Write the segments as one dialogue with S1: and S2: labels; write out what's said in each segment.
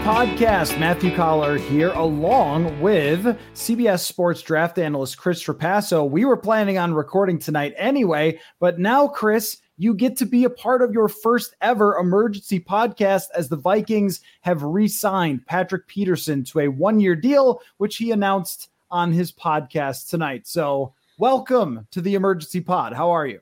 S1: podcast. Matthew Coller here, along with CBS Sports draft analyst Chris Trapasso. We were planning on recording tonight anyway, but now, Chris, you get to be a part of your first ever emergency podcast as the Vikings have re signed Patrick Peterson to a one year deal, which he announced on his podcast tonight. So, welcome to the emergency pod. How are you?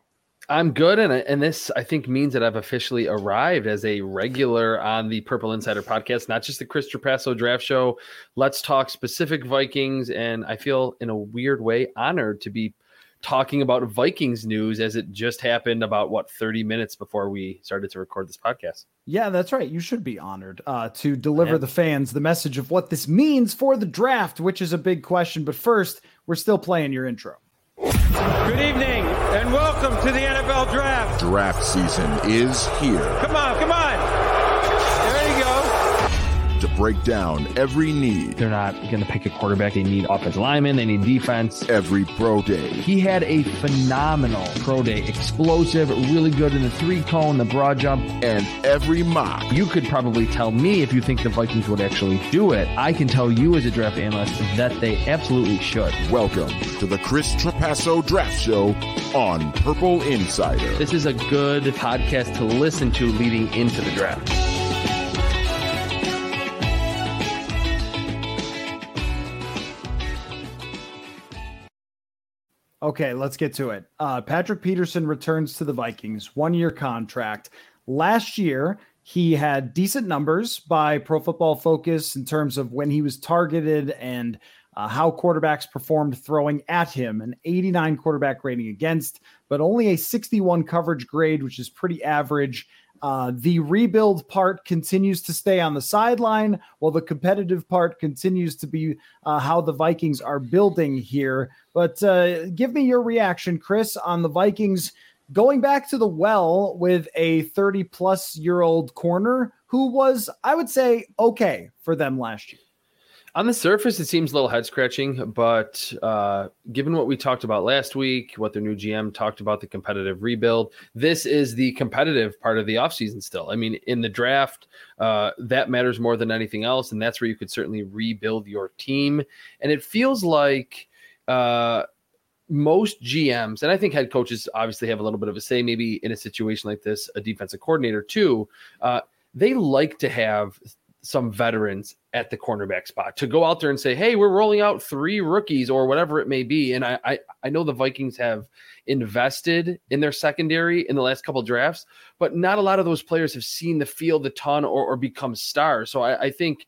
S2: I'm good, and and this I think means that I've officially arrived as a regular on the Purple Insider podcast, not just the Chris Trapasso Draft Show. Let's talk specific Vikings, and I feel in a weird way honored to be talking about Vikings news as it just happened about what 30 minutes before we started to record this podcast.
S1: Yeah, that's right. You should be honored uh, to deliver yeah. the fans the message of what this means for the draft, which is a big question. But first, we're still playing your intro.
S3: Good evening and welcome to the NFL Draft.
S4: Draft season is here.
S3: Come on,
S4: break down every need.
S2: They're not going to pick a quarterback. They need offensive linemen. They need defense.
S4: Every pro day.
S2: He had a phenomenal pro day. Explosive, really good in the three cone, the broad jump.
S4: And every mock.
S2: You could probably tell me if you think the Vikings would actually do it. I can tell you as a draft analyst that they absolutely should.
S4: Welcome to the Chris Trapasso Draft Show on Purple Insider.
S2: This is a good podcast to listen to leading into the draft.
S1: Okay, let's get to it. Uh, Patrick Peterson returns to the Vikings, one year contract. Last year, he had decent numbers by Pro Football Focus in terms of when he was targeted and uh, how quarterbacks performed throwing at him. An 89 quarterback rating against, but only a 61 coverage grade, which is pretty average. Uh, the rebuild part continues to stay on the sideline, while the competitive part continues to be uh, how the Vikings are building here. But uh, give me your reaction, Chris, on the Vikings going back to the well with a 30 plus year old corner who was, I would say, okay for them last year.
S2: On the surface, it seems a little head scratching, but uh, given what we talked about last week, what their new GM talked about the competitive rebuild, this is the competitive part of the offseason still. I mean, in the draft, uh, that matters more than anything else. And that's where you could certainly rebuild your team. And it feels like. Uh, most GMs, and I think head coaches obviously have a little bit of a say, maybe in a situation like this, a defensive coordinator too. Uh, they like to have some veterans at the cornerback spot to go out there and say, "Hey, we're rolling out three rookies or whatever it may be." And I I, I know the Vikings have invested in their secondary in the last couple drafts, but not a lot of those players have seen the field a ton or, or become stars. So I, I think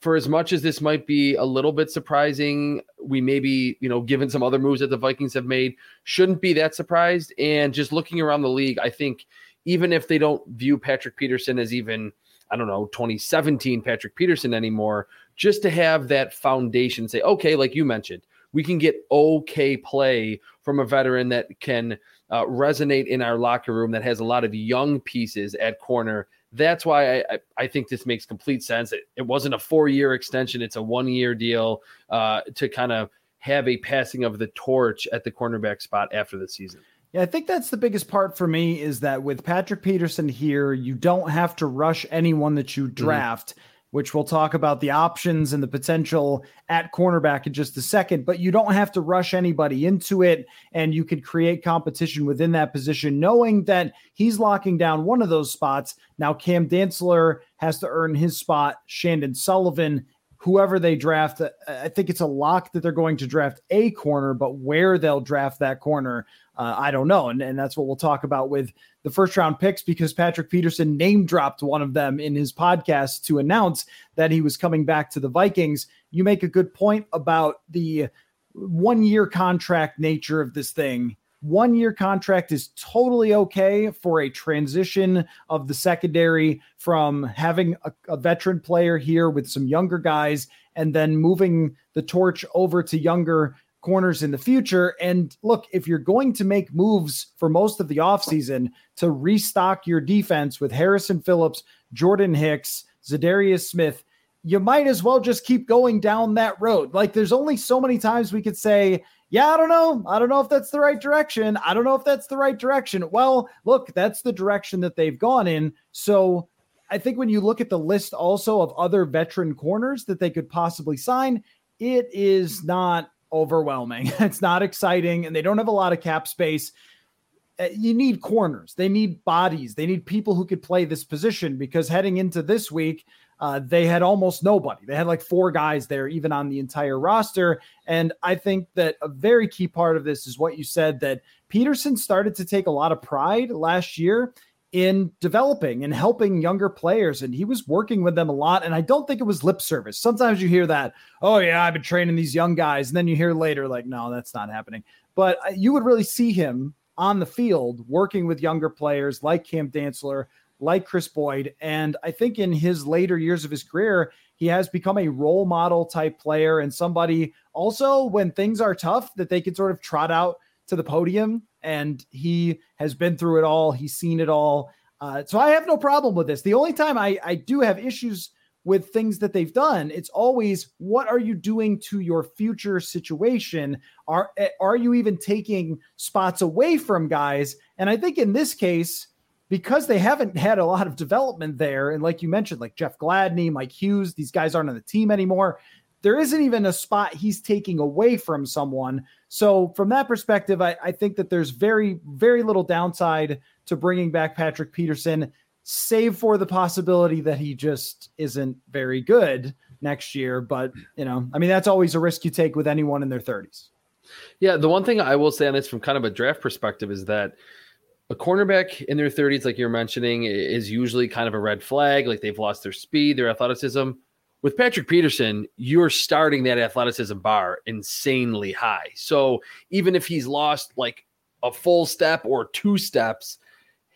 S2: for as much as this might be a little bit surprising, we maybe, you know, given some other moves that the Vikings have made, shouldn't be that surprised. And just looking around the league, I think even if they don't view Patrick Peterson as even I don't know, 2017 Patrick Peterson anymore, just to have that foundation say, okay, like you mentioned, we can get okay play from a veteran that can uh, resonate in our locker room that has a lot of young pieces at corner. That's why I, I think this makes complete sense. It, it wasn't a four year extension, it's a one year deal uh, to kind of have a passing of the torch at the cornerback spot after the season.
S1: Yeah, I think that's the biggest part for me is that with Patrick Peterson here, you don't have to rush anyone that you mm-hmm. draft, mm-hmm. which we'll talk about the options and the potential at cornerback in just a second, but you don't have to rush anybody into it. And you could create competition within that position, knowing that he's locking down one of those spots. Now, Cam Dantzler has to earn his spot. Chandon Sullivan whoever they draft, I think it's a lock that they're going to draft a corner, but where they'll draft that corner, uh, I don't know. And, and that's what we'll talk about with the first round picks because Patrick Peterson name dropped one of them in his podcast to announce that he was coming back to the Vikings. You make a good point about the one year contract nature of this thing. One year contract is totally okay for a transition of the secondary from having a, a veteran player here with some younger guys and then moving the torch over to younger corners in the future. And look, if you're going to make moves for most of the offseason to restock your defense with Harrison Phillips, Jordan Hicks, Za'Darius Smith, you might as well just keep going down that road. Like there's only so many times we could say, yeah, I don't know. I don't know if that's the right direction. I don't know if that's the right direction. Well, look, that's the direction that they've gone in. So I think when you look at the list also of other veteran corners that they could possibly sign, it is not overwhelming. It's not exciting, and they don't have a lot of cap space. Uh, you need corners, they need bodies, they need people who could play this position because heading into this week, uh, they had almost nobody. They had like four guys there, even on the entire roster. And I think that a very key part of this is what you said that Peterson started to take a lot of pride last year in developing and helping younger players. And he was working with them a lot. And I don't think it was lip service. Sometimes you hear that, oh, yeah, I've been training these young guys. And then you hear later, like, no, that's not happening. But uh, you would really see him on the field working with younger players like Cam Dantzler, like Kris Boyd. And I think in his later years of his career, he has become a role model type player and somebody also when things are tough that they can sort of trot out to the podium. And he has been through it all, he's seen it all. Uh, so I have no problem with this. The only time I, I do have issues with things that they've done, it's always what are you doing to your future situation? Are are you even taking spots away from guys? And I think in this case, because they haven't had a lot of development there, and like you mentioned, like Jeff Gladney, Mike Hughes, these guys aren't on the team anymore. There isn't even a spot he's taking away from someone. So, from that perspective, I, I think that there's very, very little downside to bringing back Patrick Peterson, save for the possibility that he just isn't very good next year. But, you know, I mean, that's always a risk you take with anyone in their 30s.
S2: Yeah. The one thing I will say on this from kind of a draft perspective is that a cornerback in their 30s, like you're mentioning, is usually kind of a red flag. Like they've lost their speed, their athleticism. With Patrick Peterson, you're starting that athleticism bar insanely high. So even if he's lost like a full step or two steps,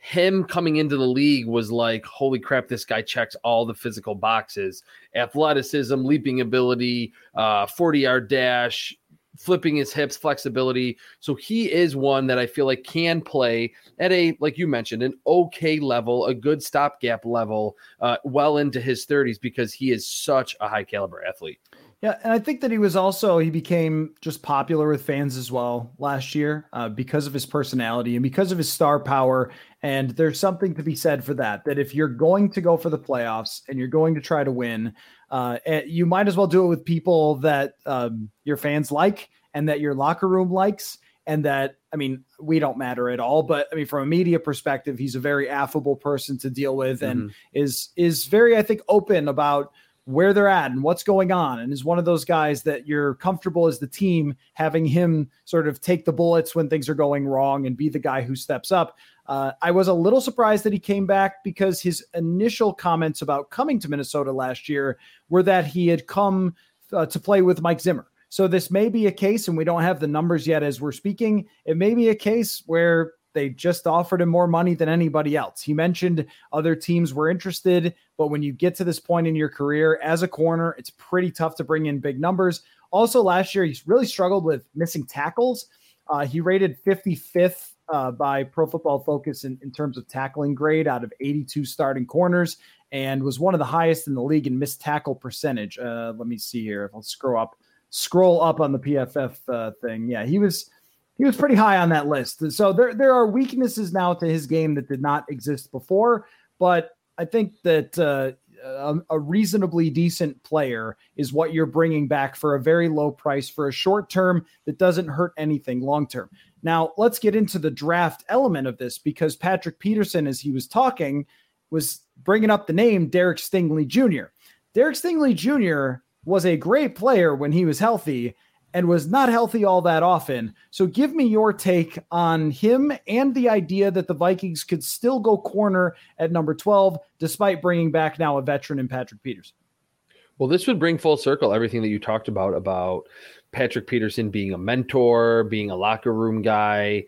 S2: him coming into the league was like, holy crap, this guy checks all the physical boxes athleticism, leaping ability, uh, 40 yard dash, flipping his hips, flexibility. So he is one that I feel like can play at a, like you mentioned, an okay level, a good stopgap level, uh, well into his 30s because he is such a high caliber athlete.
S1: Yeah, and I think that he was also he became just popular with fans as well last year uh, because of his personality and because of his star power. And there's something to be said for that. That if you're going to go for the playoffs and you're going to try to win, uh, eh, you might as well do it with people that um, your fans like and that your locker room likes. And that I mean, we don't matter at all. But I mean, from a media perspective, he's a very affable person to deal with, and mm-hmm. is is very, I think, open about where they're at and what's going on and is one of those guys that you're comfortable as the team having him sort of take the bullets when things are going wrong and be the guy who steps up. Uh, I was a little surprised that he came back because his initial comments about coming to Minnesota last year were that he had come uh, to play with Mike Zimmer. So this may be a case, and we don't have the numbers yet as we're speaking. It may be a case where they just offered him more money than anybody else. He mentioned other teams were interested, but when you get to this point in your career as a corner, it's pretty tough to bring in big numbers. Also, last year, he's really struggled with missing tackles. Uh, he rated 55th uh, by Pro Football Focus in, in terms of tackling grade out of 82 starting corners and was one of the highest in the league in missed tackle percentage. Uh, let me see here. If I'll scroll up, scroll up on the PFF uh, thing. Yeah, he was he was pretty high on that list. So there there are weaknesses now to his game that did not exist before, but I think that uh, a, a, reasonably decent player is what you're bringing back for a very low price for a short term that doesn't hurt anything long term. Now, let's get into the draft element of this because Patrick Peterson, as he was talking, was bringing up the name Derek Stingley Jr. Derek Stingley Jr. was a great player when he was healthy and was not healthy all that often. So give me your take on him and the idea that the Vikings could still go corner at number 12 despite bringing back now a veteran in Patrick Peterson.
S2: Well, this would bring full circle everything that you talked about about Patrick Peterson being a mentor, being a locker room guy,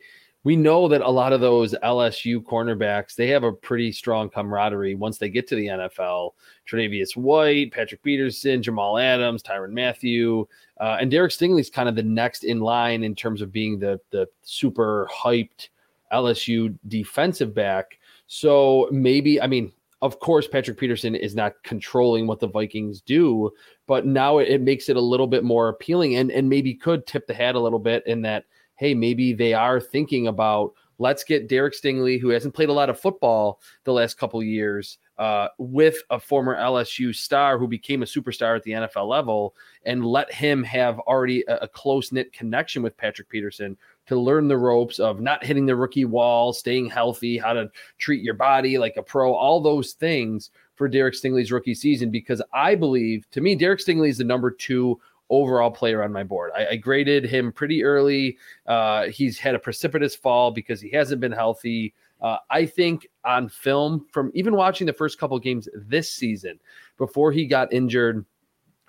S2: we know that a lot of those LSU cornerbacks, they have a pretty strong camaraderie once they get to the NFL. Tre'Davious White, Patrick Peterson, Jamal Adams, Tyrann Mathieu, uh, and Derek Stingley's kind of the next in line in terms of being the the super hyped LSU defensive back. So maybe, I mean, of course, Patrick Peterson is not controlling what the Vikings do, but now it, it makes it a little bit more appealing and and maybe could tip the hat a little bit in that – hey, maybe they are thinking about Let's get Derek Stingley, who hasn't played a lot of football the last couple years, uh, with a former LSU star who became a superstar at the NFL level, and let him have already a, a close knit connection with Patrick Peterson to learn the ropes of not hitting the rookie wall, staying healthy, how to treat your body like a pro, all those things for Derek Stingley's rookie season. Because I believe, to me, Derek Stingley is the number two overall player on my board. I, I graded him pretty early. Uh, he's had a precipitous fall because he hasn't been healthy. Uh, I think on film, from even watching the first couple games this season before he got injured,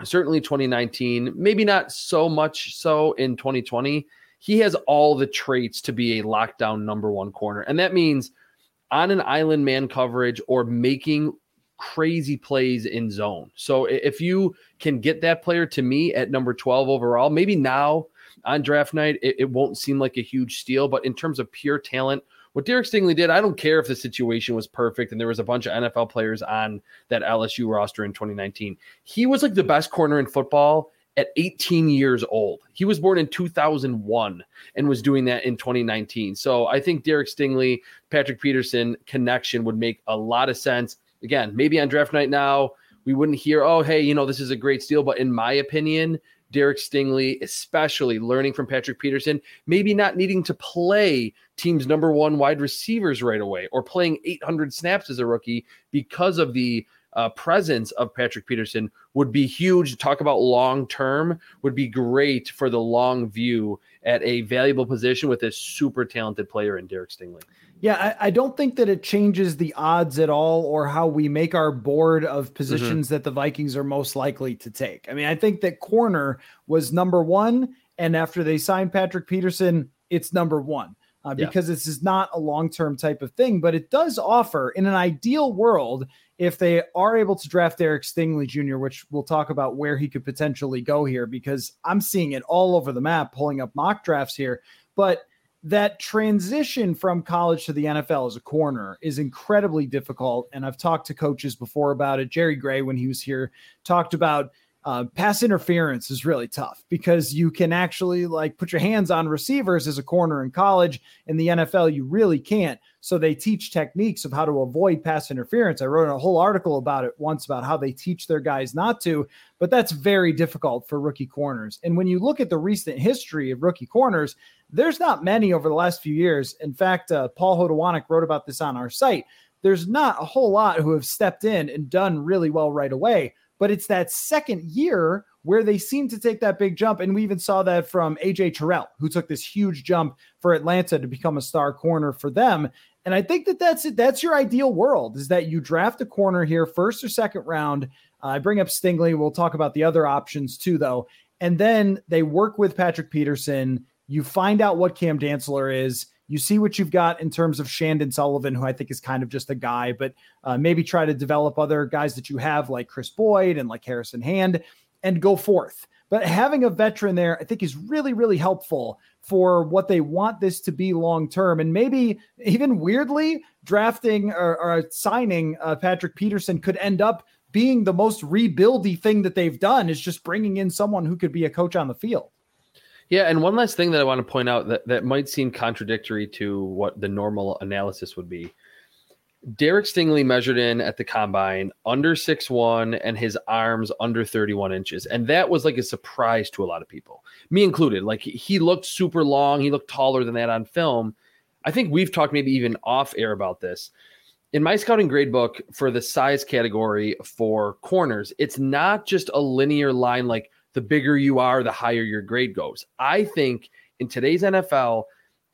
S2: certainly 2019, maybe not so much so in 2020. He has all the traits to be a lockdown number one corner. And that means on an island man coverage or making crazy plays in zone. So if you can get that player to me at number 12 overall, maybe now on draft night, it, it won't seem like a huge steal. But in terms of pure talent, what Derek Stingley did, I don't care if the situation was perfect and there was a bunch of NFL players on that LSU roster in 2019. He was like the best corner in football at 18 years old. He was born in 2001 and was doing that in 2019. So I think Derek Stingley, Patrick Peterson connection would make a lot of sense. Again, maybe on draft night now, we wouldn't hear, oh, hey, you know, this is a great steal. But in my opinion, Derek Stingley, especially learning from Patrick Peterson, maybe not needing to play team's number one wide receivers right away or playing 800 snaps as a rookie because of the uh, presence of Patrick Peterson would be huge. Talk about long term would be great for the long view at a valuable position with this super talented player in Derek Stingley.
S1: Yeah, I, I, don't think that it changes the odds at all or how we make our board of mm-hmm. positions mm-hmm. that the Vikings are most likely to take. I mean, I think that corner was number one. And after they signed Patrick Peterson, it's number one uh, because yeah. this is not a long term type of thing, but it does offer in an ideal world. If they are able to draft Derek Stingley Jr., which we'll talk about where he could potentially go here, because I'm seeing it all over the map, pulling up mock drafts here. But that transition from college to the NFL as a corner is incredibly difficult. And I've talked to coaches before about it. Jerry Gray, when he was here, talked about uh, pass interference is really tough because you can actually like put your hands on receivers as a corner in college. In the NFL, you really can't. So they teach techniques of how to avoid pass interference. I wrote a whole article about it once about how they teach their guys not to, but that's very difficult for rookie corners. And when you look at the recent history of rookie corners, there's not many over the last few years. In fact, uh, Paul Hodowanik wrote about this on our site. There's not a whole lot who have stepped in and done really well right away but it's that second year where they seem to take that big jump. And we even saw that from AJ Terrell, who took this huge jump for Atlanta to become a star corner for them. And I think that that's it. That's your ideal world is that you draft a corner here, first or second round. Uh, I bring up Stingley. We'll talk about the other options too, though. And then they work with Patrick Peterson. You find out what Cam Dantzler is. You see what you've got in terms of Chandon Sullivan, who I think is kind of just a guy, but uh, maybe try to develop other guys that you have like Kris Boyd and like Harrison Hand and go forth. But having a veteran there, I think, is really, really helpful for what they want this to be long term. And maybe even weirdly, drafting or, or signing uh, Patrick Peterson could end up being the most rebuildy thing that they've done is just bringing in someone who could be a coach on the field.
S2: Yeah, and one last thing that I want to point out that, that might seem contradictory to what the normal analysis would be. Derek Stingley measured in at the combine under six one and his arms under 31 inches. And that was like a surprise to a lot of people, me included. Like he looked super long, he looked taller than that on film. I think we've talked maybe even off air about this. In my scouting grade book for the size category for corners, it's not just a linear line like the bigger you are, the higher your grade goes. I think in today's NFL,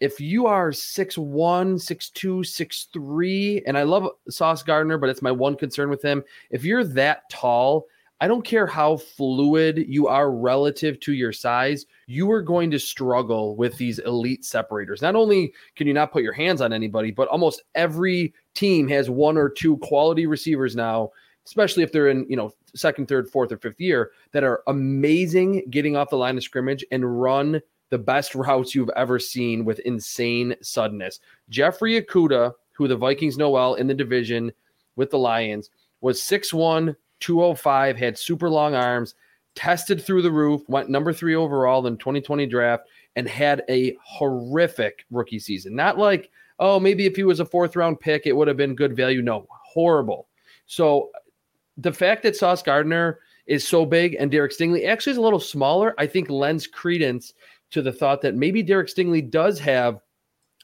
S2: if you are 6'1, 6'2, 6'3, and I love Sauce Gardner, but it's my one concern with him. If you're that tall, I don't care how fluid you are relative to your size, you are going to struggle with these elite separators. Not only can you not put your hands on anybody, but almost every team has one or two quality receivers now especially if they're in, you know, second, third, fourth, or fifth year, that are amazing getting off the line of scrimmage and run the best routes you've ever seen with insane suddenness. Jeffrey Okudah, who the Vikings know well in the division with the Lions, was 6'1, 205, had super long arms, tested through the roof, went number three overall in 2020 draft, and had a horrific rookie season. Not like oh, maybe if he was a fourth round pick, it would have been good value. No, horrible. So the fact that Sauce Gardner is so big and Derek Stingley actually is a little smaller, I think lends credence to the thought that maybe Derek Stingley does have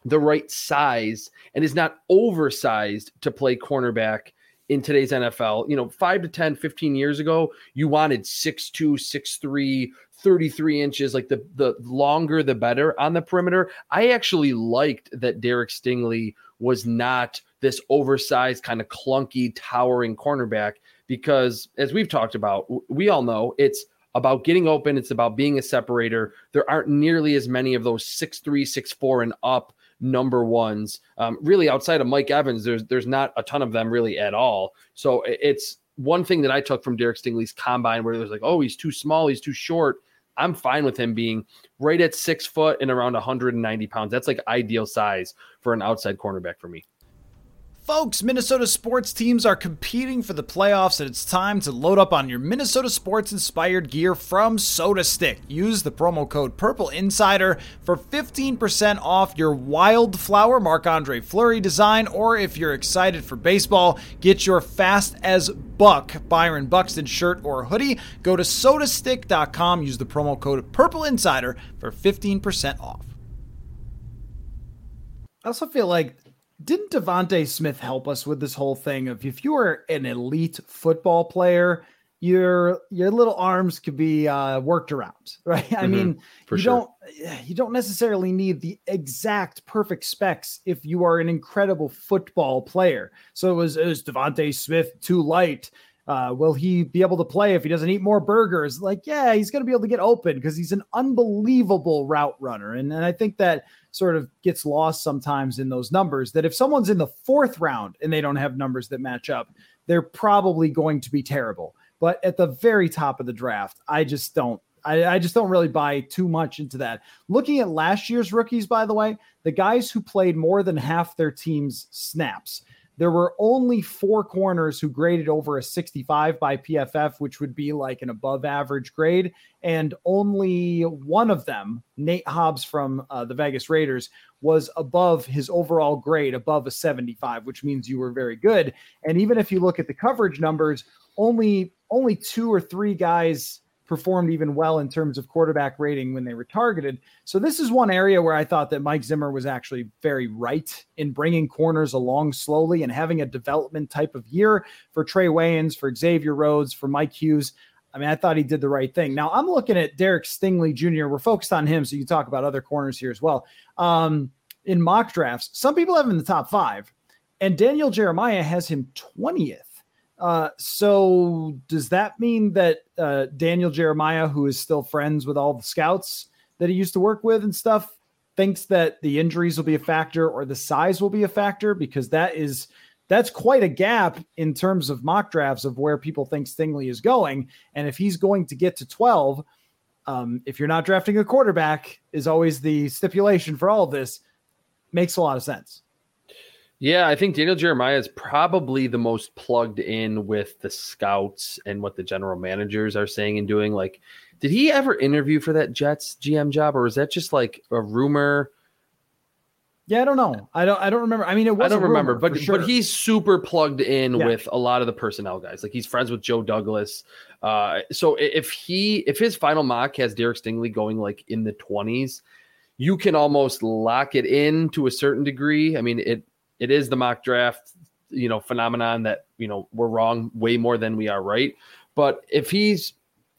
S2: the right size and is not oversized to play cornerback in today's NFL. You know, 5 to 10, 15 years ago, you wanted 6'2, 6'3, 33 inches, like the the longer the better on the perimeter. I actually liked that Derek Stingley was not this oversized, kind of clunky, towering cornerback because as we've talked about, we all know it's about getting open, it's about being a separator. There aren't nearly as many of those six three, six four, and up number ones. Um, really, outside of Mike Evans, there's there's not a ton of them really at all. So it's one thing that I took from Derek Stingley's combine, where it was like, oh, he's too small, he's too short. I'm fine with him being right at six foot and around 190 pounds. That's like ideal size for an outside cornerback for me.
S1: Folks, Minnesota sports teams are competing for the playoffs, and it's time to load up on your Minnesota sports inspired gear from SotaStick. Use the promo code Purple Insider for 15% off your Wildflower Marc Andre Fleury design, or if you're excited for baseball, get your Fast as Buck Byron Buxton shirt or hoodie. Go to sotastick.com, use the promo code Purple Insider for 15% off. I also feel like didn't DeVonta Smith help us with this whole thing of if you are an elite football player, your your little arms could be uh, worked around, right? Mm-hmm, I mean, you sure. don't you don't necessarily need the exact perfect specs if you are an incredible football player. So it was is DeVonta Smith too light? Uh, will he be able to play if he doesn't eat more burgers? Like, yeah, he's going to be able to get open because he's an unbelievable route runner. And, and I think that sort of gets lost sometimes in those numbers that if someone's in the fourth round and they don't have numbers that match up, they're probably going to be terrible. But at the very top of the draft, I just don't. I, I just don't really buy too much into that. Looking at last year's rookies, by the way, the guys who played more than half their team's snaps, there were only four corners who graded over a 65 by PFF, which would be like an above average grade. And only one of them, Nate Hobbs from uh, the Vegas Raiders, was above his overall grade, above a 75, which means you were very good. And even if you look at the coverage numbers, only only two or three guys performed even well in terms of quarterback rating when they were targeted. So this is one area where I thought that Mike Zimmer was actually very right in bringing corners along slowly and having a development type of year for Trae Waynes, for Xavier Rhodes, for Mike Hughes. I mean, I thought he did the right thing. Now I'm looking at Derek Stingley Jr. We're focused on him, so you can talk about other corners here as well. Um, in mock drafts, some people have him in the top five, and Daniel Jeremiah has him 20th. Uh, so does that mean that uh, Daniel Jeremiah, who is still friends with all the scouts that he used to work with and stuff, thinks that the injuries will be a factor or the size will be a factor? Because that is that's quite a gap in terms of mock drafts of where people think Stingley is going. And if he's going to get to 12, um, if you're not drafting a quarterback, is always the stipulation for all of this. Makes a lot of sense.
S2: Yeah, I think Daniel Jeremiah is probably the most plugged in with the scouts and what the general managers are saying and doing. Like, did he ever interview for that Jets GM job, or was that just like a rumor?
S1: Yeah, I don't know. I don't. I don't remember. I mean, it was.
S2: I don't remember, but sure. but he's super plugged in yeah. with a lot of the personnel guys. Like he's friends with Joe Douglas. Uh, so if he if his final mock has Derek Stingley going like in the twenties, you can almost lock it in to a certain degree. I mean, it it is the mock draft, you know, phenomenon that, you know, we're wrong way more than we are right. But if he's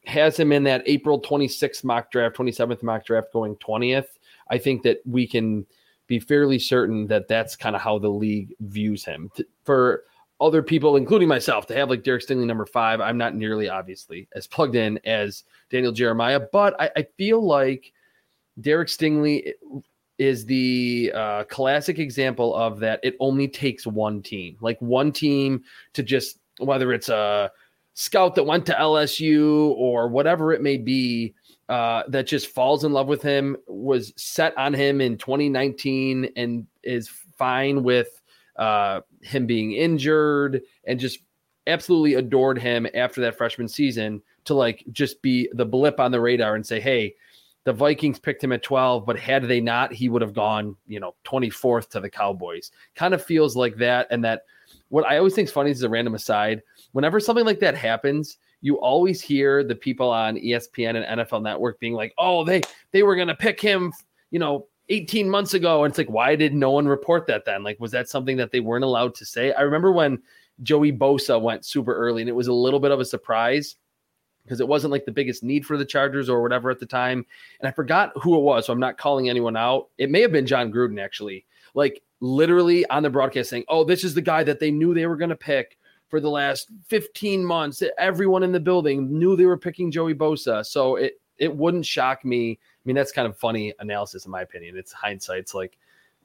S2: has him in that April 26th mock draft, 27th mock draft going 20th, I think that we can be fairly certain that that's kind of how the league views him. For other people, including myself, to have like Derek Stingley number five, I'm not nearly obviously as plugged in as Daniel Jeremiah, but I, I feel like Derek Stingley is the uh, classic example of that. It only takes one team, like one team to just whether it's a scout that went to LSU or whatever it may be, uh, that just falls in love with him, was set on him in 2019 and is fine with uh, him being injured and just absolutely adored him after that freshman season to like just be the blip on the radar and say, hey, the Vikings picked him at 12, but had they not, he would have gone, you know, 24th to the Cowboys. Kind of feels like that. And that what I always think is funny is a random aside. Whenever something like that happens, you always hear the people on ESPN and NFL Network being like, "Oh, they they were to pick him, you know, 18 months ago." And it's like, why did no one report that then? Like, was that something that they weren't allowed to say? I remember when Joey Bosa went super early, and it was a little bit of a surprise because it wasn't like the biggest need for the Chargers or whatever at the time. And I forgot who it was, so I'm not calling anyone out. It may have been Jon Gruden actually, like literally on the broadcast saying, "Oh, this is the guy that they knew they were going to pick." For the last 15 months, everyone in the building knew they were picking Joey Bosa. So it it wouldn't shock me. I mean, that's kind of funny analysis in my opinion. It's hindsight's like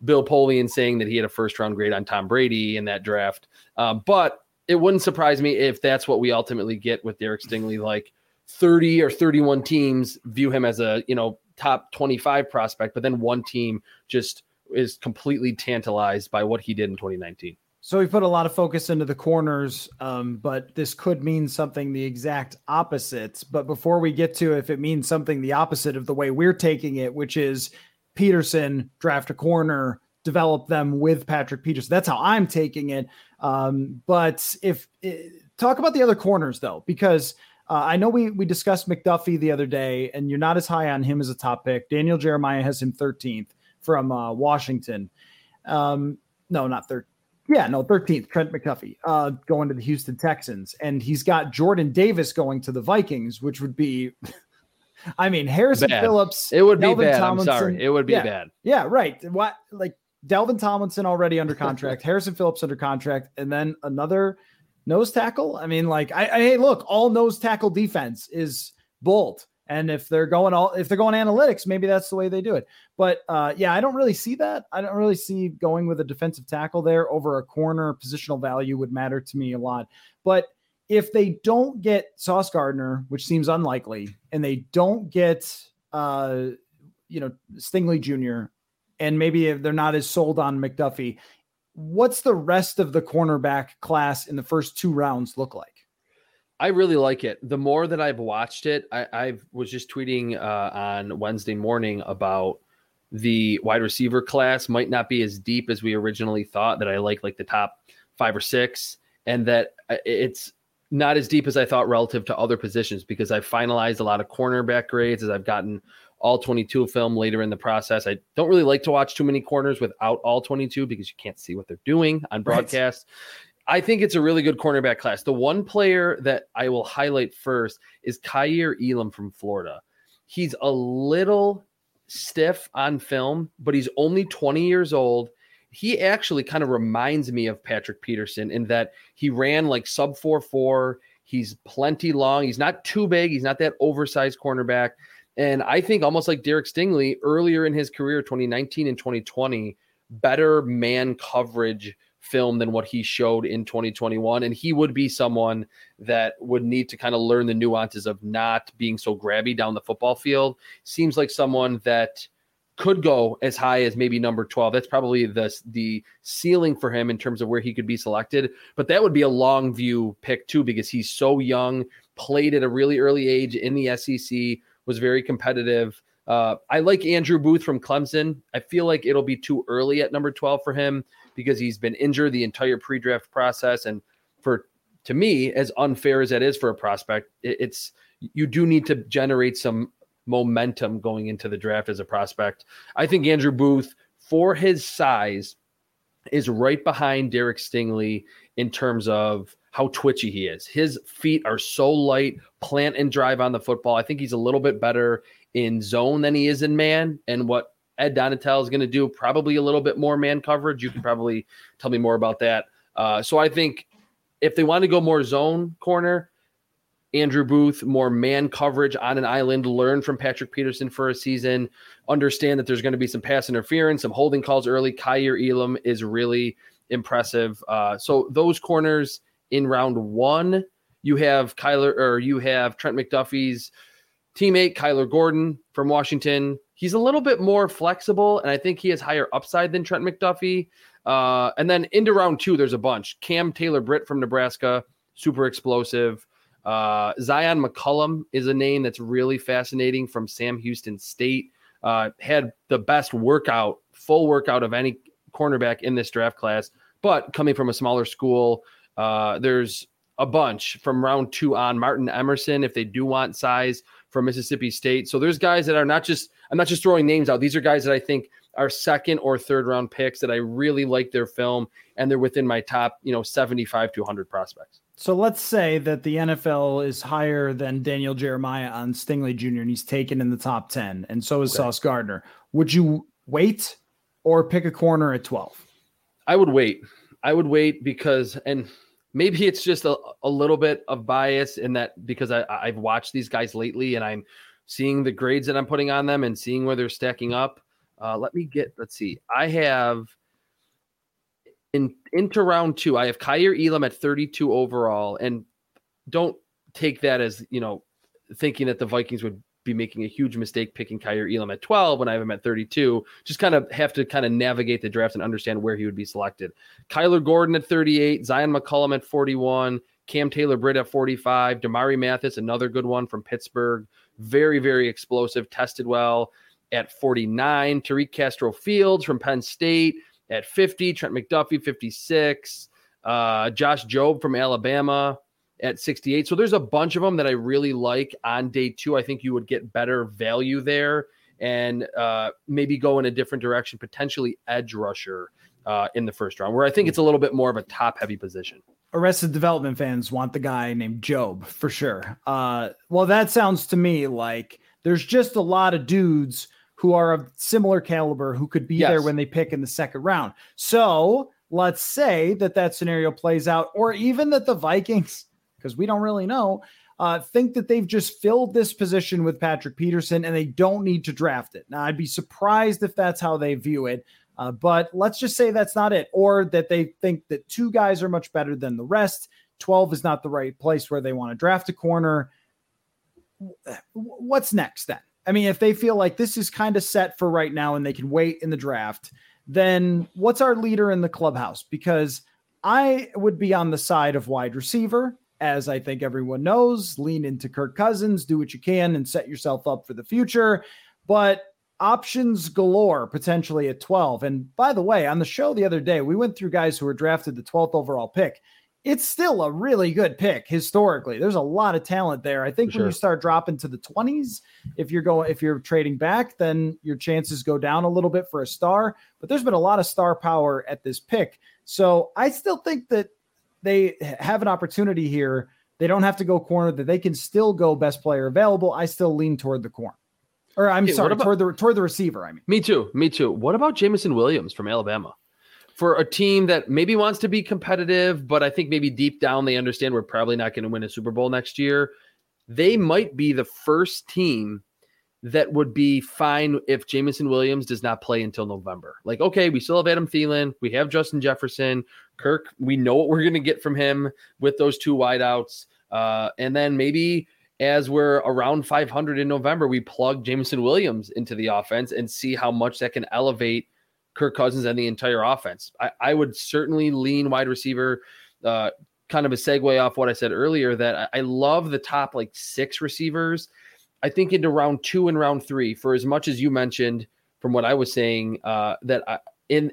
S2: Bill Polian saying that he had a first round grade on Tom Brady in that draft. Uh, but it wouldn't surprise me if that's what we ultimately get with Derek Stingley. Like 30 or 31 teams view him as a, you know, top 25 prospect, but then one team just is completely tantalized by what he did in 2019.
S1: So we put a lot of focus into the corners, um, but this could mean something the exact opposite. But before we get to if it means something the opposite of the way we're taking it, which is Peterson draft a corner, develop them with Patrick Peterson. That's how I'm taking it. Um, but if eh, talk about the other corners though, because uh, I know we we discussed McDuffie the other day, and you're not as high on him as a top pick. Daniel Jeremiah has him 13th from uh, Washington. Um, no, not 13. Yeah, no, 13th, Trent McDuffie, uh, going to the Houston Texans. And he's got Jordan Davis going to the Vikings, which would be, I mean, Harrison
S2: bad.
S1: Phillips.
S2: It would Dalvin be bad. Tomlinson, I'm sorry. It would be
S1: yeah,
S2: bad.
S1: Yeah, right. What, like, Dalvin Tomlinson already under contract, Harrison Phillips under contract, and then another nose tackle. I mean, like, I, I hey, look, all nose tackle defense is bold. And if they're going all if they're going analytics, maybe that's the way they do it. But uh, yeah, I don't really see that. I don't really see going with a defensive tackle there over a corner. Positional value would matter to me a lot. But if they don't get Sauce Gardner, which seems unlikely, and they don't get uh, you know Stingley Jr. and maybe they're not as sold on McDuffie, what's the rest of the cornerback class in the first two rounds look like?
S2: I really like it. The more that I've watched it, I, I was just tweeting uh, on Wednesday morning about the wide receiver class might not be as deep as we originally thought. That I like like the top five or six, and that uh, it's not as deep as I thought relative to other positions because I've finalized a lot of cornerback grades as I've gotten all 22 film later in the process. I don't really like to watch too many corners without all 22 because you can't see what they're doing on broadcast. I think it's a really good cornerback class. The one player that I will highlight first is Kaiir Elam from Florida. He's a little stiff on film, but he's only 20 years old. He actually kind of reminds me of Patrick Peterson in that he ran like sub 4 4. He's plenty long. He's not too big. He's not that oversized cornerback. And I think almost like Derek Stingley earlier in his career, 2019 and 2020, better man coverage film than what he showed in 2021. And he would be someone that would need to kind of learn the nuances of not being so grabby down the football field. Seems like someone that could go as high as maybe number 12. That's probably the the ceiling for him in terms of where he could be selected. But that would be a long view pick too, because he's so young, played at a really early age in the SEC, was very competitive. Uh, I like Andrew Booth from Clemson. I feel like it'll be too early at number 12 for him because he's been injured the entire pre-draft process. And for to me, as unfair as that is for a prospect, it, it's you do need to generate some momentum going into the draft as a prospect. I think Andrew Booth, for his size, is right behind Derek Stingley in terms of how twitchy he is. His feet are so light, plant and drive on the football. I think he's a little bit better in zone than he is in man. And what Ed Donatell is going to do probably a little bit more man coverage. You can probably tell me more about that. Uh, so I think if they want to go more zone corner, Andrew Booth, more man coverage on an island, learn from Patrick Peterson for a season, understand that there's going to be some pass interference, some holding calls early. Kaiir Elam is really impressive. Uh, so those corners in round one, you have Kyler or you have Trent McDuffie's teammate, Kyler Gordon from Washington he's a little bit more flexible, and I think he has higher upside than Trent McDuffie. Uh, and then into round two, there's a bunch. Cam Taylor Britt from Nebraska, super explosive. Uh, Zyon McCollum is a name that's really fascinating from Sam Houston State. Uh, had the best workout, full workout of any cornerback in this draft class, but coming from a smaller school, uh, there's a bunch from round two on. Martin Emerson, if they do want size from Mississippi State. So there's guys that are not just, I'm not just throwing names out. These are guys that I think are second or third round picks that I really like their film and they're within my top, you know, 75 to 100 prospects.
S1: So let's say that the NFL is higher than Daniel Jeremiah on Stingley Jr. and he's taken in the top 10, and so is okay. Sauce Gardner. Would you wait or pick a corner at 12?
S2: I would wait. I would wait because, and maybe it's just a, a little bit of bias in that because I, I've watched these guys lately and I'm seeing the grades that I'm putting on them and seeing where they're stacking up. Uh, let me get, let's see. I have in into round two, I have Kaiir Elam at 32 overall. And don't take that as, you know, thinking that the Vikings would be making a huge mistake picking Kaiir Elam at 12 when I have him at 32. Just kind of have to kind of navigate the draft and understand where he would be selected. Kyler Gordon at 38, Zyon McCollum at 41, Cam Taylor Britt at 45, Damari Mathis, another good one from Pittsburgh. Very, very explosive, tested well at 49. Tariq Castro Fields from Penn State at 50. Trent McDuffie, 56. Uh, Josh Jobe from Alabama at 68. So there's a bunch of them that I really like on day two. I think you would get better value there and uh, maybe go in a different direction, potentially edge rusher uh, in the first round, where I think it's a little bit more of a top heavy position.
S1: Arrested Development fans want the guy named Job for sure. Uh, well, that sounds to me like there's just a lot of dudes who are of similar caliber who could be yes. there when they pick in the second round. So let's say that that scenario plays out, or even that the Vikings, because we don't really know, uh, think that they've just filled this position with Patrick Peterson and they don't need to draft it. Now, I'd be surprised if that's how they view it. Uh, but let's just say that's not it, or that they think that two guys are much better than the rest. 12 is not the right place where they want to draft a corner. What's next then? I mean, if they feel like this is kind of set for right now and they can wait in the draft, then what's our leader in the clubhouse? Because I would be on the side of wide receiver, as I think everyone knows. Lean into Kirk Cousins, do what you can, and set yourself up for the future. But options galore potentially at 12. And by the way, on the show the other day, we went through guys who were drafted the 12th overall pick it's still a really good pick historically. There's a lot of talent there. I think when you start dropping to the 20s, if you're going if you're trading back, then your chances go down a little bit for a star, but there's been a lot of star power at this pick. So, I still think that they have an opportunity here. They don't have to go corner that they can still go best player available. I still lean toward the corner. Or I'm sorry, about, toward the toward the receiver, I mean.
S2: Me too. Me too. What about Jameson Williams from Alabama? for a team that maybe wants to be competitive, but I think maybe deep down they understand we're probably not going to win a Super Bowl next year. They might be the first team that would be fine if Jameson Williams does not play until November. Like, okay, we still have Adam Thielen, we have Justin Jefferson, Kirk. We know what we're going to get from him with those two wideouts, uh, and then maybe as we're around 500 in November, we plug Jameson Williams into the offense and see how much that can elevate Kirk Cousins and the entire offense. I, I would certainly lean wide receiver. Uh, kind of a segue off what I said earlier that I, I love the top like six receivers. I think into round two and round three, for as much as you mentioned from what I was saying, uh, that I, in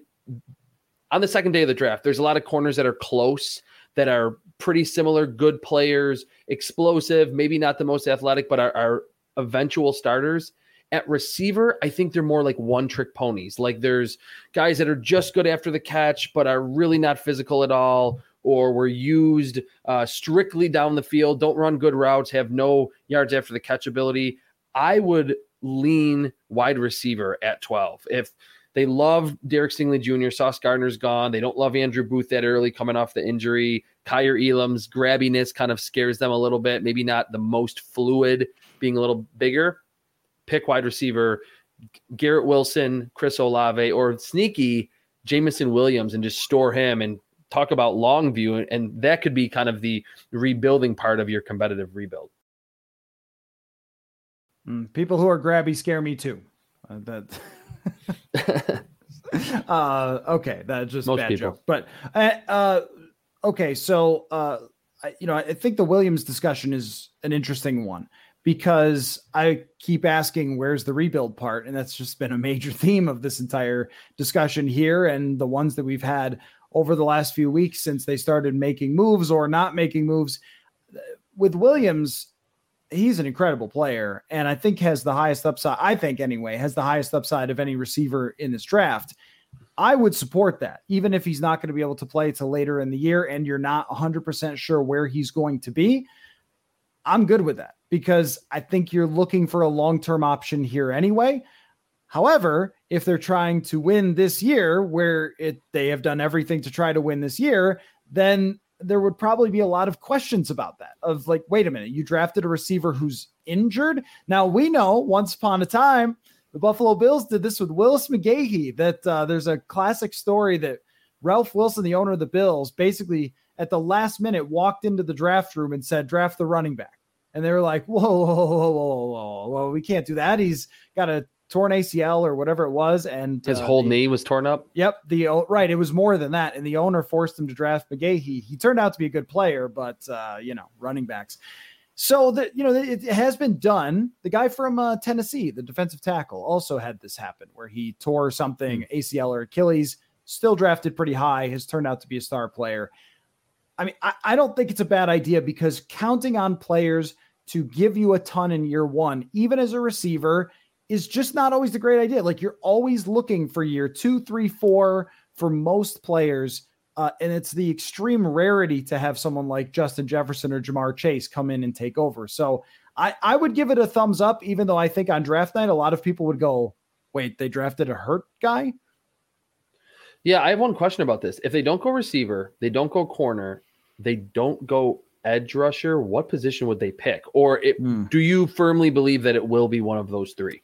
S2: on the second day of the draft, there's a lot of corners that are close, that are pretty similar, good players, explosive, maybe not the most athletic, but are, are eventual starters. At receiver, I think they're more like one trick ponies. Like there's guys that are just good after the catch, but are really not physical at all, or were used uh, strictly down the field, don't run good routes, have no yards after the catch ability. I would lean wide receiver at 12. If they love Derek Stingley Jr., Sauce Gardner's gone. They don't love Andrew Booth that early coming off the injury. Kaiir Elam's grabbiness kind of scares them a little bit. Maybe not the most fluid, being a little bigger pick wide receiver Garrett Wilson, Chris Olave, or sneaky Jameson Williams and just store him and talk about long view. And that could be kind of the rebuilding part of your competitive rebuild.
S1: Mm, people who are grabby scare me too. Uh, that. uh, okay, that's just Most bad people. joke. But uh, uh, okay, so uh, you know, I think the Williams discussion is an interesting one because I keep asking where's the rebuild part, and that's just been a major theme of this entire discussion here, and the ones that we've had over the last few weeks since they started making moves or not making moves. With Williams, he's an incredible player, and I think has the highest upside. I think anyway has the highest upside of any receiver in this draft. I would support that, even if he's not going to be able to play till later in the year and you're not 100% sure where he's going to be. I'm good with that because I think you're looking for a long term option here anyway. However, if they're trying to win this year, where it they have done everything to try to win this year, then there would probably be a lot of questions about that. Of like, wait a minute, you drafted a receiver who's injured. Now we know once upon a time the Buffalo Bills did this with Willis McGahee. That uh, there's a classic story that Ralph Wilson, the owner of the Bills, basically at the last minute walked into the draft room and said, "Draft the running back." And they were like, "Whoa, whoa, whoa, whoa, whoa, whoa! We can't do that. He's got a torn ACL or whatever it was, and
S2: his uh, whole the, knee was torn up.
S1: Yep, the right. It was more than that, and the owner forced him to draft McGahee. He turned out to be a good player, but uh, you know, running backs. So that you know, it, it, has been done. The guy from uh, Tennessee, the defensive tackle, also had this happen where he tore something hmm. ACL or Achilles. Still drafted pretty high. Has turned out to be a star player. I mean, I, I don't think it's a bad idea because counting on players to give you a ton in year one, even as a receiver, is just not always a great idea. Like you're always looking for year two, three, four for most players uh, and it's the extreme rarity to have someone like Justin Jefferson or Ja'Marr Chase come in and take over. So I, I would give it a thumbs up, even though I think on draft night, a lot of people would go, wait, they drafted a hurt guy?
S2: Yeah, I have one question about this. If they don't go receiver, they don't go corner, they don't go edge rusher, what position would they pick? Or it, hmm. do you firmly believe that it will be one of those three?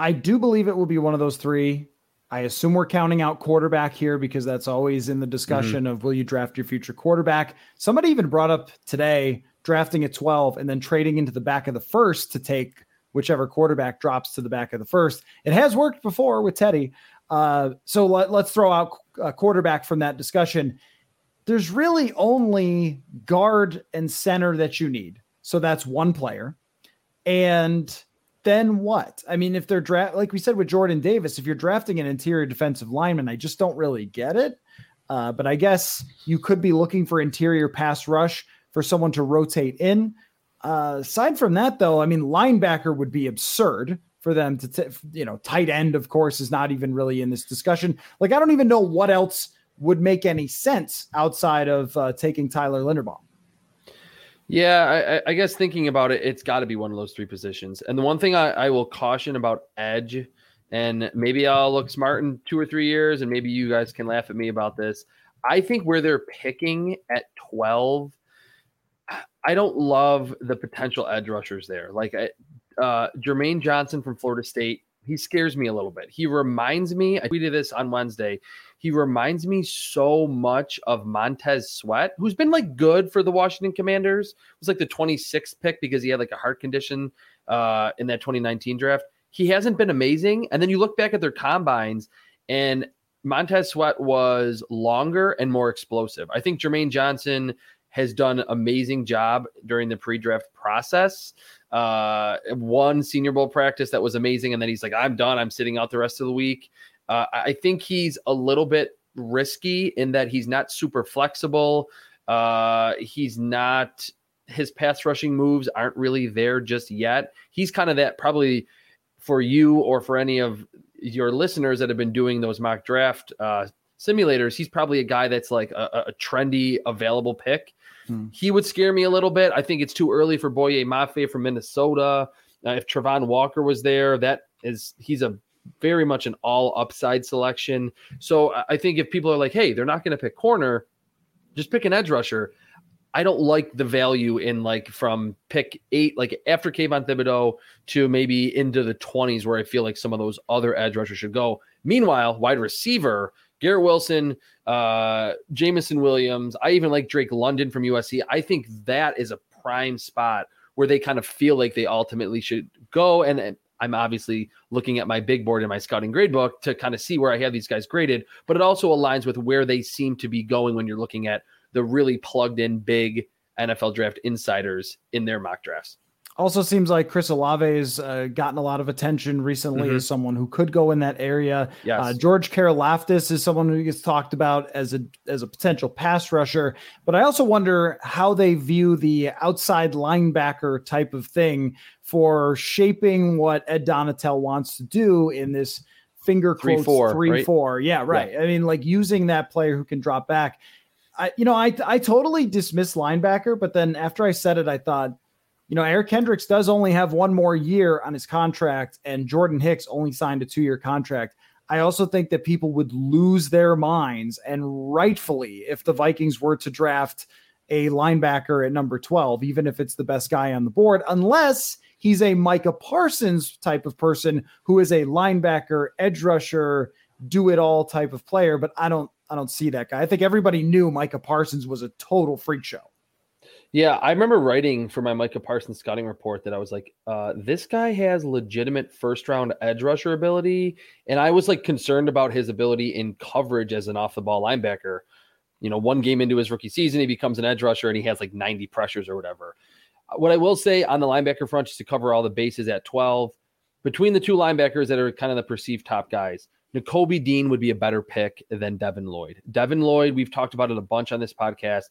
S1: I do believe it will be one of those three. I assume we're counting out quarterback here because that's always in the discussion mm-hmm. of will you draft your future quarterback. Somebody even brought up today drafting at 12 and then trading into the back of the first to take whichever quarterback drops to the back of the first. It has worked before with Teddy. Uh, so let, us throw out a quarterback from that discussion. There's really only guard and center that you need. So that's one player. And then what? I mean, if they're draft like we said with Jordan Davis, if you're drafting an interior defensive lineman, I just don't really get it. Uh, but I guess you could be looking for interior pass rush for someone to rotate in. Uh, aside from that, though, I mean, linebacker would be absurd for them to, t- you know, tight end, of course, is not even really in this discussion. Like, I don't even know what else would make any sense outside of uh, taking Tyler Linderbaum.
S2: Yeah, I, I, guess thinking about it, it's got to be one of those three positions. And the one thing I, I, will caution about edge, and maybe I'll look smart in two or three years, and maybe you guys can laugh at me about this. I think where they're picking at 12, I don't love the potential edge rushers there. Like uh, Jermaine Johnson from Florida State, he scares me a little bit. He reminds me, I tweeted this on Wednesday. He reminds me so much of Montez Sweat, who's been like good for the Washington Commanders. It was like the 26th pick because he had like a heart condition uh, in that 2019 draft. He hasn't been amazing. And then you look back at their combines, and Montez Sweat was longer and more explosive. I think Jermaine Johnson has done amazing job during the pre-draft process. Uh, one Senior Bowl practice that was amazing, and then he's like, "I'm done. I'm sitting out the rest of the week." Uh, I think he's a little bit risky in that he's not super flexible. Uh, he's not his pass rushing moves aren't really there just yet. He's kind of that probably for you or for any of your listeners that have been doing those mock draft uh, simulators. He's probably a guy that's like a, a trendy available pick. Hmm. He would scare me a little bit. I think it's too early for Boye Mafe from Minnesota. Uh, if Travon Walker was there, that is he's a very much an all upside selection. So I think if people are like, hey, they're not going to pick corner, just pick an edge rusher. I don't like the value in like from pick eight, like after Kayvon Thibodeaux to maybe into the 20s, where I feel like some of those other edge rushers should go. Meanwhile, wide receiver, Garrett Wilson, uh, Jameson Williams, I even like Drake London from USC. I think that is a prime spot where they kind of feel like they ultimately should go. And, and I'm obviously looking at my big board in my scouting grade book to kind of see where I have these guys graded, but it also aligns with where they seem to be going when you're looking at the really plugged in big NFL draft insiders in their mock drafts.
S1: Also seems like Chris Olave has uh, gotten a lot of attention recently mm-hmm. as someone who could go in that area.
S2: Yes.
S1: Uh, George Karlaftis is someone who gets talked about as a as a potential pass rusher. But I also wonder how they view the outside linebacker type of thing for shaping what Ed Donatell wants to do in this finger quotes three four, three, right? four. Yeah, right. Yeah. I mean, like using that player who can drop back. I, you know, I I totally dismiss linebacker, but then after I said it, I thought you know, Eric Kendricks does only have one more year on his contract, and Jordan Hicks only signed a two year contract. I also think that people would lose their minds, and rightfully, if the Vikings were to draft a linebacker at number 12, even if it's the best guy on the board, unless he's a Micah Parsons type of person who is a linebacker, edge rusher, do it all type of player. But I don't, I don't see that guy. I think everybody knew Micah Parsons was a total freak show.
S2: Yeah, I remember writing for my Micah Parsons scouting report that I was like, uh, this guy has legitimate first round edge rusher ability. And I was like concerned about his ability in coverage as an off the ball linebacker. You know, one game into his rookie season, he becomes an edge rusher and he has like 90 pressures or whatever. What I will say on the linebacker front, just to cover all the bases at 12, between the two linebackers that are kind of the perceived top guys, Nakobe Dean would be a better pick than Devin Lloyd. Devin Lloyd, we've talked about it a bunch on this podcast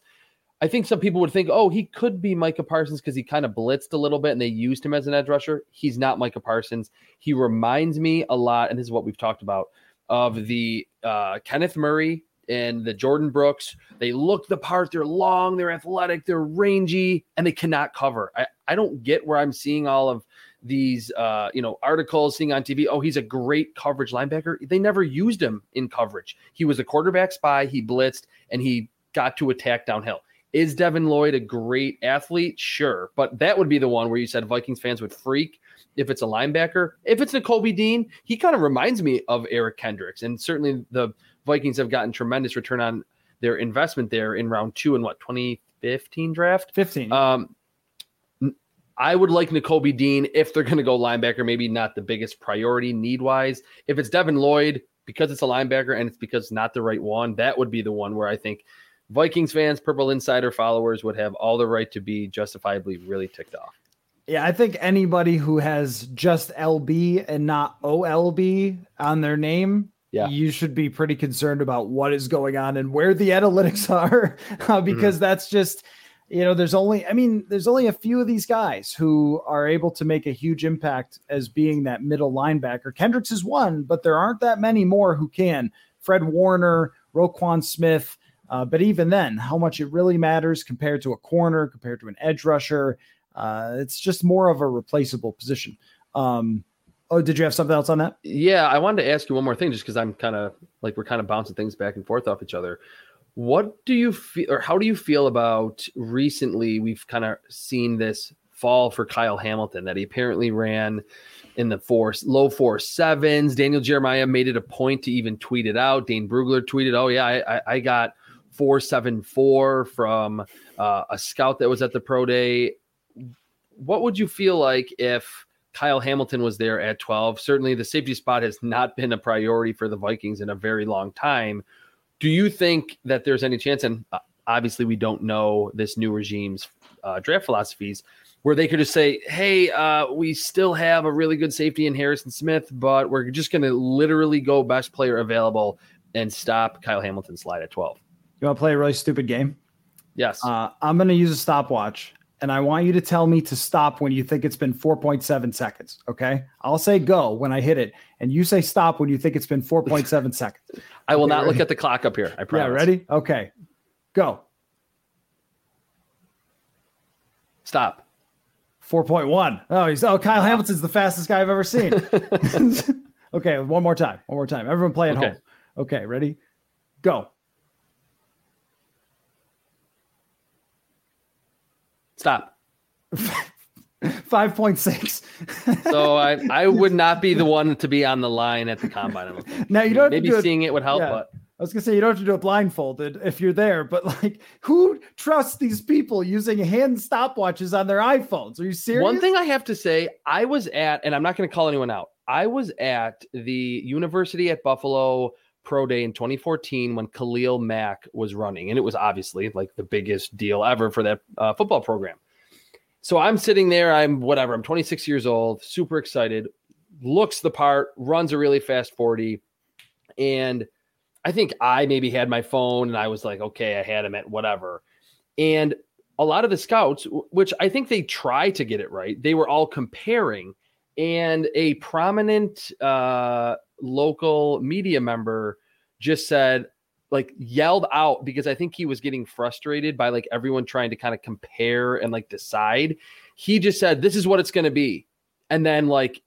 S2: I think some people would think, oh, he could be Micah Parsons because he kind of blitzed a little bit and they used him as an edge rusher. He's not Micah Parsons. He reminds me a lot, and this is what we've talked about, of the uh, Kenneth Murray and the Jordyn Brooks. They look the part. They're long, they're athletic, they're rangy, and they cannot cover. I, I don't get where I'm seeing all of these uh, you know articles seeing on TV. Oh, he's a great coverage linebacker. They never used him in coverage. He was a quarterback spy. He blitzed and he got to attack downhill. Is Devin Lloyd a great athlete? Sure. But that would be the one where you said Vikings fans would freak if it's a linebacker. If it's Nakobe Dean, he kind of reminds me of Eric Kendricks. And certainly the Vikings have gotten tremendous return on their investment there in round two in what, 2015 draft?
S1: 15.
S2: Um, I would like Nakobe Dean if they're going to go linebacker, maybe not the biggest priority need wise. If it's Devin Lloyd, because it's a linebacker and it's because it's not the right one, that would be the one where I think Vikings fans, Purple Insider followers would have all the right to be justifiably really ticked off.
S1: Yeah, I think anybody who has just LB and not OLB on their name,
S2: yeah.
S1: you should be pretty concerned about what is going on and where the analytics are, uh, because mm-hmm. that's just, you know, there's only, I mean, there's only a few of these guys who are able to make a huge impact as being that middle linebacker. Kendricks is one, but there aren't that many more who can. Fred Warner, Roquan Smith, uh, but even then, how much it really matters compared to a corner, compared to an edge rusher, uh, it's just more of a replaceable position. Um, oh, did you have something else on that?
S2: Yeah, I wanted to ask you one more thing, just because I'm kind of like we're kind of bouncing things back and forth off each other. What do you feel, or how do you feel about recently? We've kind of seen this fall for Kyle Hamilton that he apparently ran in the four low four sevens. Daniel Jeremiah made it a point to even tweet it out. Dane Brugler tweeted, "Oh yeah, I, I got 474 from uh, a scout that was at the pro day. What would you feel like if Kyle Hamilton was there at 12? Certainly, the safety spot has not been a priority for the Vikings in a very long time. Do you think that there's any chance? And uh, obviously, we don't know this new regime's uh, draft philosophies where they could just say, "Hey, uh, we still have a really good safety in Harrison Smith, but we're just going to literally go best player available and stop Kyle Hamilton's slide at 12."
S1: You want to play a really stupid game?
S2: Yes.
S1: Uh, I'm going to use a stopwatch, and I want you to tell me to stop when you think it's been 4.7 seconds. Okay. I'll say go when I hit it, and you say stop when you think it's been 4.7 seconds.
S2: I will okay, not ready? look at the clock up here. I promise.
S1: Yeah. Ready? Okay. Go.
S2: Stop.
S1: 4.1. Oh, he's oh Kyle Hamilton's the fastest guy I've ever seen. okay, one more time. One more time. Everyone play at okay. home. Okay, ready? Go.
S2: Stop.
S1: 5.6.
S2: so I, I would not be the one to be on the line at the combine.
S1: Now you don't
S2: maybe
S1: do
S2: seeing it would help, yeah. but
S1: I was gonna say you don't have to do it blindfolded if you're there, but like who trusts these people using hand stopwatches on their iPhones? Are you serious?
S2: One thing I have to say, I was at, and I'm not gonna call anyone out, I was at the University at Buffalo pro day in 2014 when Khalil Mack was running, and it was obviously like the biggest deal ever for that uh, football program. So I'm sitting there, I'm whatever, I'm 26 years old, super excited, looks the part, runs a really fast 40, and I think I maybe had my phone and I was like, okay, I had him at whatever. And a lot of the scouts, which I think they try to get it right, they were all comparing. And a prominent uh, local media member just said, like, yelled out because I think he was getting frustrated by like everyone trying to kind of compare and like decide. He just said, This is what it's going to be. And then like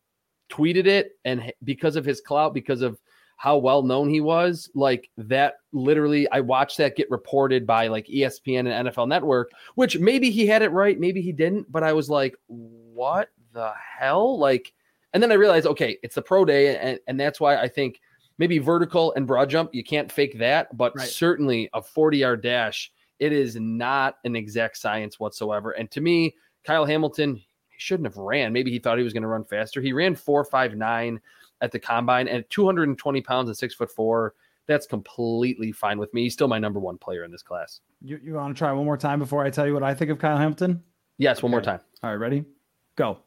S2: tweeted it. And because of his clout, because of how well known he was, like that literally, I watched that get reported by like ESPN and NFL Network, which maybe he had it right, maybe he didn't, but I was like, what the hell? Like, and then I realized, okay, it's the pro day, and, and that's why I think maybe vertical and broad jump, you can't fake that, but right. certainly a 40 yard dash, it is not an exact science whatsoever. And to me, Kyle Hamilton, he shouldn't have ran. Maybe he thought he was going to run faster. He ran 459 at the combine and 220 pounds and six foot four. That's completely fine with me. He's still my number one player in this class.
S1: You, you want to try one more time before I tell you what I think of Kyle Hamilton?
S2: Yes, one okay. more time.
S1: All right, ready? Go.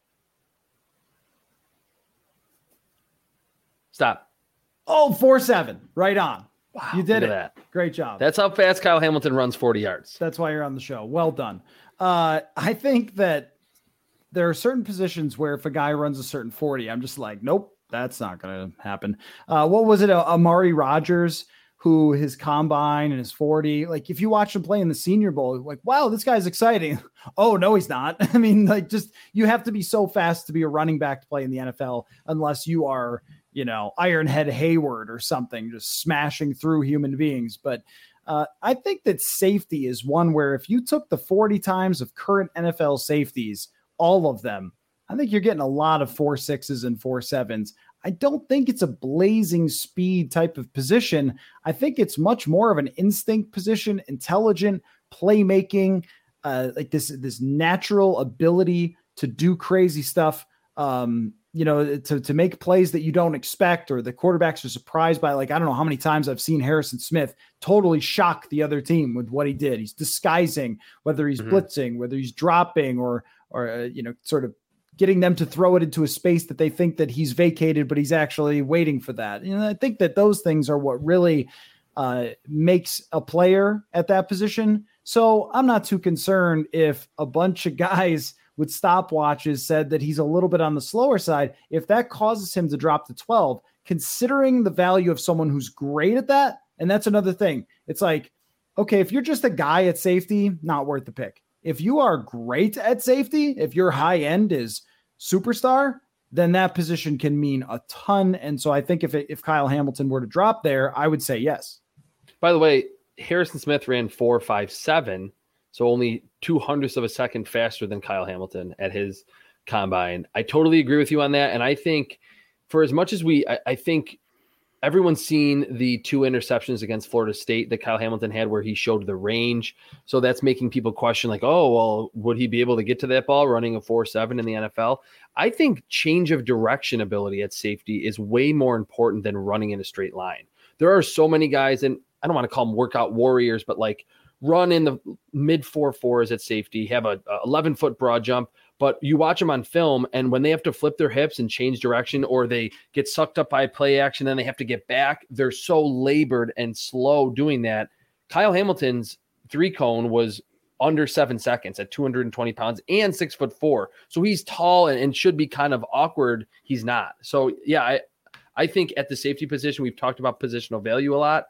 S2: Stop.
S1: Oh, four seven. Right on. Wow, you did it.
S2: That.
S1: Great job.
S2: That's how fast Kyle Hamilton runs 40 yards.
S1: That's why you're on the show. Well done. Uh, I think that there are certain positions where if a guy runs a certain 40, I'm just like, nope, that's not going to happen. Uh, what was it? Uh, Amari Rodgers, who his combine and his 40, like if you watch him play in the Senior Bowl, like, wow, this guy's exciting. oh, no, he's not. I mean, like, just you have to be so fast to be a running back to play in the NFL unless you are you know, Ironhead Heyward or something, just smashing through human beings. But uh, I think that safety is one where if you took the 40 times of current NFL safeties, all of them, I think you're getting a lot of four sixes and four sevens. I don't think it's a blazing speed type of position. I think it's much more of an instinct position, intelligent playmaking, uh, like this this natural ability to do crazy stuff. Um, you know, to, to make plays that you don't expect or the quarterbacks are surprised by. Like, I don't know how many times I've seen Harrison Smith totally shock the other team with what he did. He's disguising, whether he's mm-hmm. blitzing, whether he's dropping or, or, uh, you know, sort of getting them to throw it into a space that they think that he's vacated, but he's actually waiting for that. And I think that those things are what really uh, makes a player at that position. So I'm not too concerned if a bunch of guys – with stopwatches said that he's a little bit on the slower side. If that causes him to drop to 12, considering the value of someone who's great at that, and that's another thing. It's like, okay, if you're just a guy at safety, not worth the pick. If you are great at safety, if your high end is superstar, then that position can mean a ton. And so I think if it, if Kyle Hamilton were to drop there, I would say yes.
S2: By the way, Harrison Smith ran four five seven so only two hundredths of a second faster than Kyle Hamilton at his combine. I totally agree with you on that. And I think for as much as we, I, I think everyone's seen the two interceptions against Florida State that Kyle Hamilton had where he showed the range. So that's making people question, like, oh, well, would he be able to get to that ball running a 4 7 in the NFL? I think change of direction ability at safety is way more important than running in a straight line. There are so many guys, and I don't want to call them workout warriors, but like run in the mid four fours at safety, have a, a 11 foot broad jump, but you watch them on film and when they have to flip their hips and change direction or they get sucked up by play action then they have to get back, they're so labored and slow doing that. Kyle Hamilton's three cone was under seven seconds at 220 pounds and six foot four. So he's tall and, and should be kind of awkward. He's not. So yeah, I I think at the safety position, we've talked about positional value a lot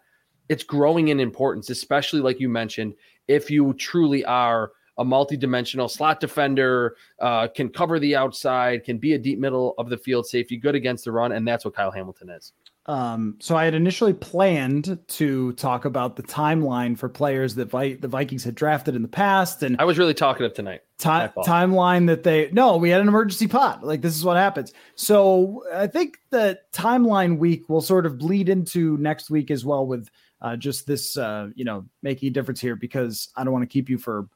S2: it's growing in importance, especially like you mentioned, if you truly are a multi-dimensional slot defender, uh, can cover the outside, can be a deep middle of the field safety, good against the run, and that's what Kyle Hamilton is.
S1: Um, so I had initially planned to talk about the timeline for players that Vi- the Vikings had drafted in the past, and
S2: I was really talkative tonight.
S1: Ti- timeline that they no, we had an emergency pot. Like this is what happens. So I think the timeline week will sort of bleed into next week as well with uh, just this, uh, you know, making a difference here because I don't want to keep you for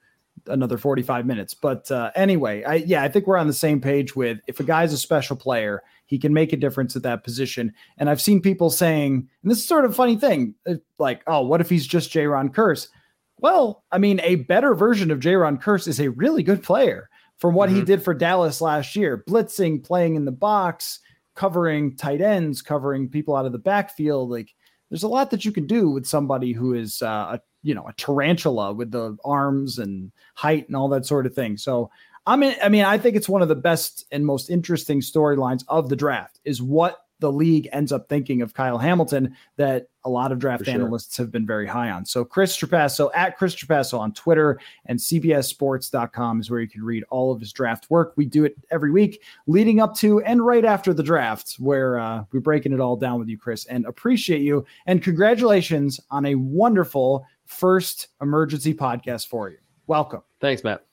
S1: another 45 minutes. But uh, anyway, I yeah, I think we're on the same page with if a guy's a special player, he can make a difference at that position. And I've seen people saying, and this is sort of a funny thing, uh, like, oh, what if he's just Jayron Kearse? Well, I mean, a better version of Jayron Kearse is a really good player from what mm-hmm. he did for Dallas last year, blitzing, playing in the box, covering tight ends, covering people out of the backfield. Like, there's a lot that you can do with somebody who is uh, a you know a tarantula with the arms and height and all that sort of thing. So I mean, I mean, I think it's one of the best and most interesting storylines of the draft is what the league ends up thinking of Kyle Hamilton that a lot of draft sure. analysts have been very high on. So Chris Trapasso at Chris Trapasso on Twitter and CBSSports.com is where you can read all of his draft work. We do it every week leading up to and right after the draft, where uh, we're breaking it all down with you, Chris, and appreciate you. And congratulations on a wonderful first emergency podcast for you. Welcome.
S2: Thanks, Matt.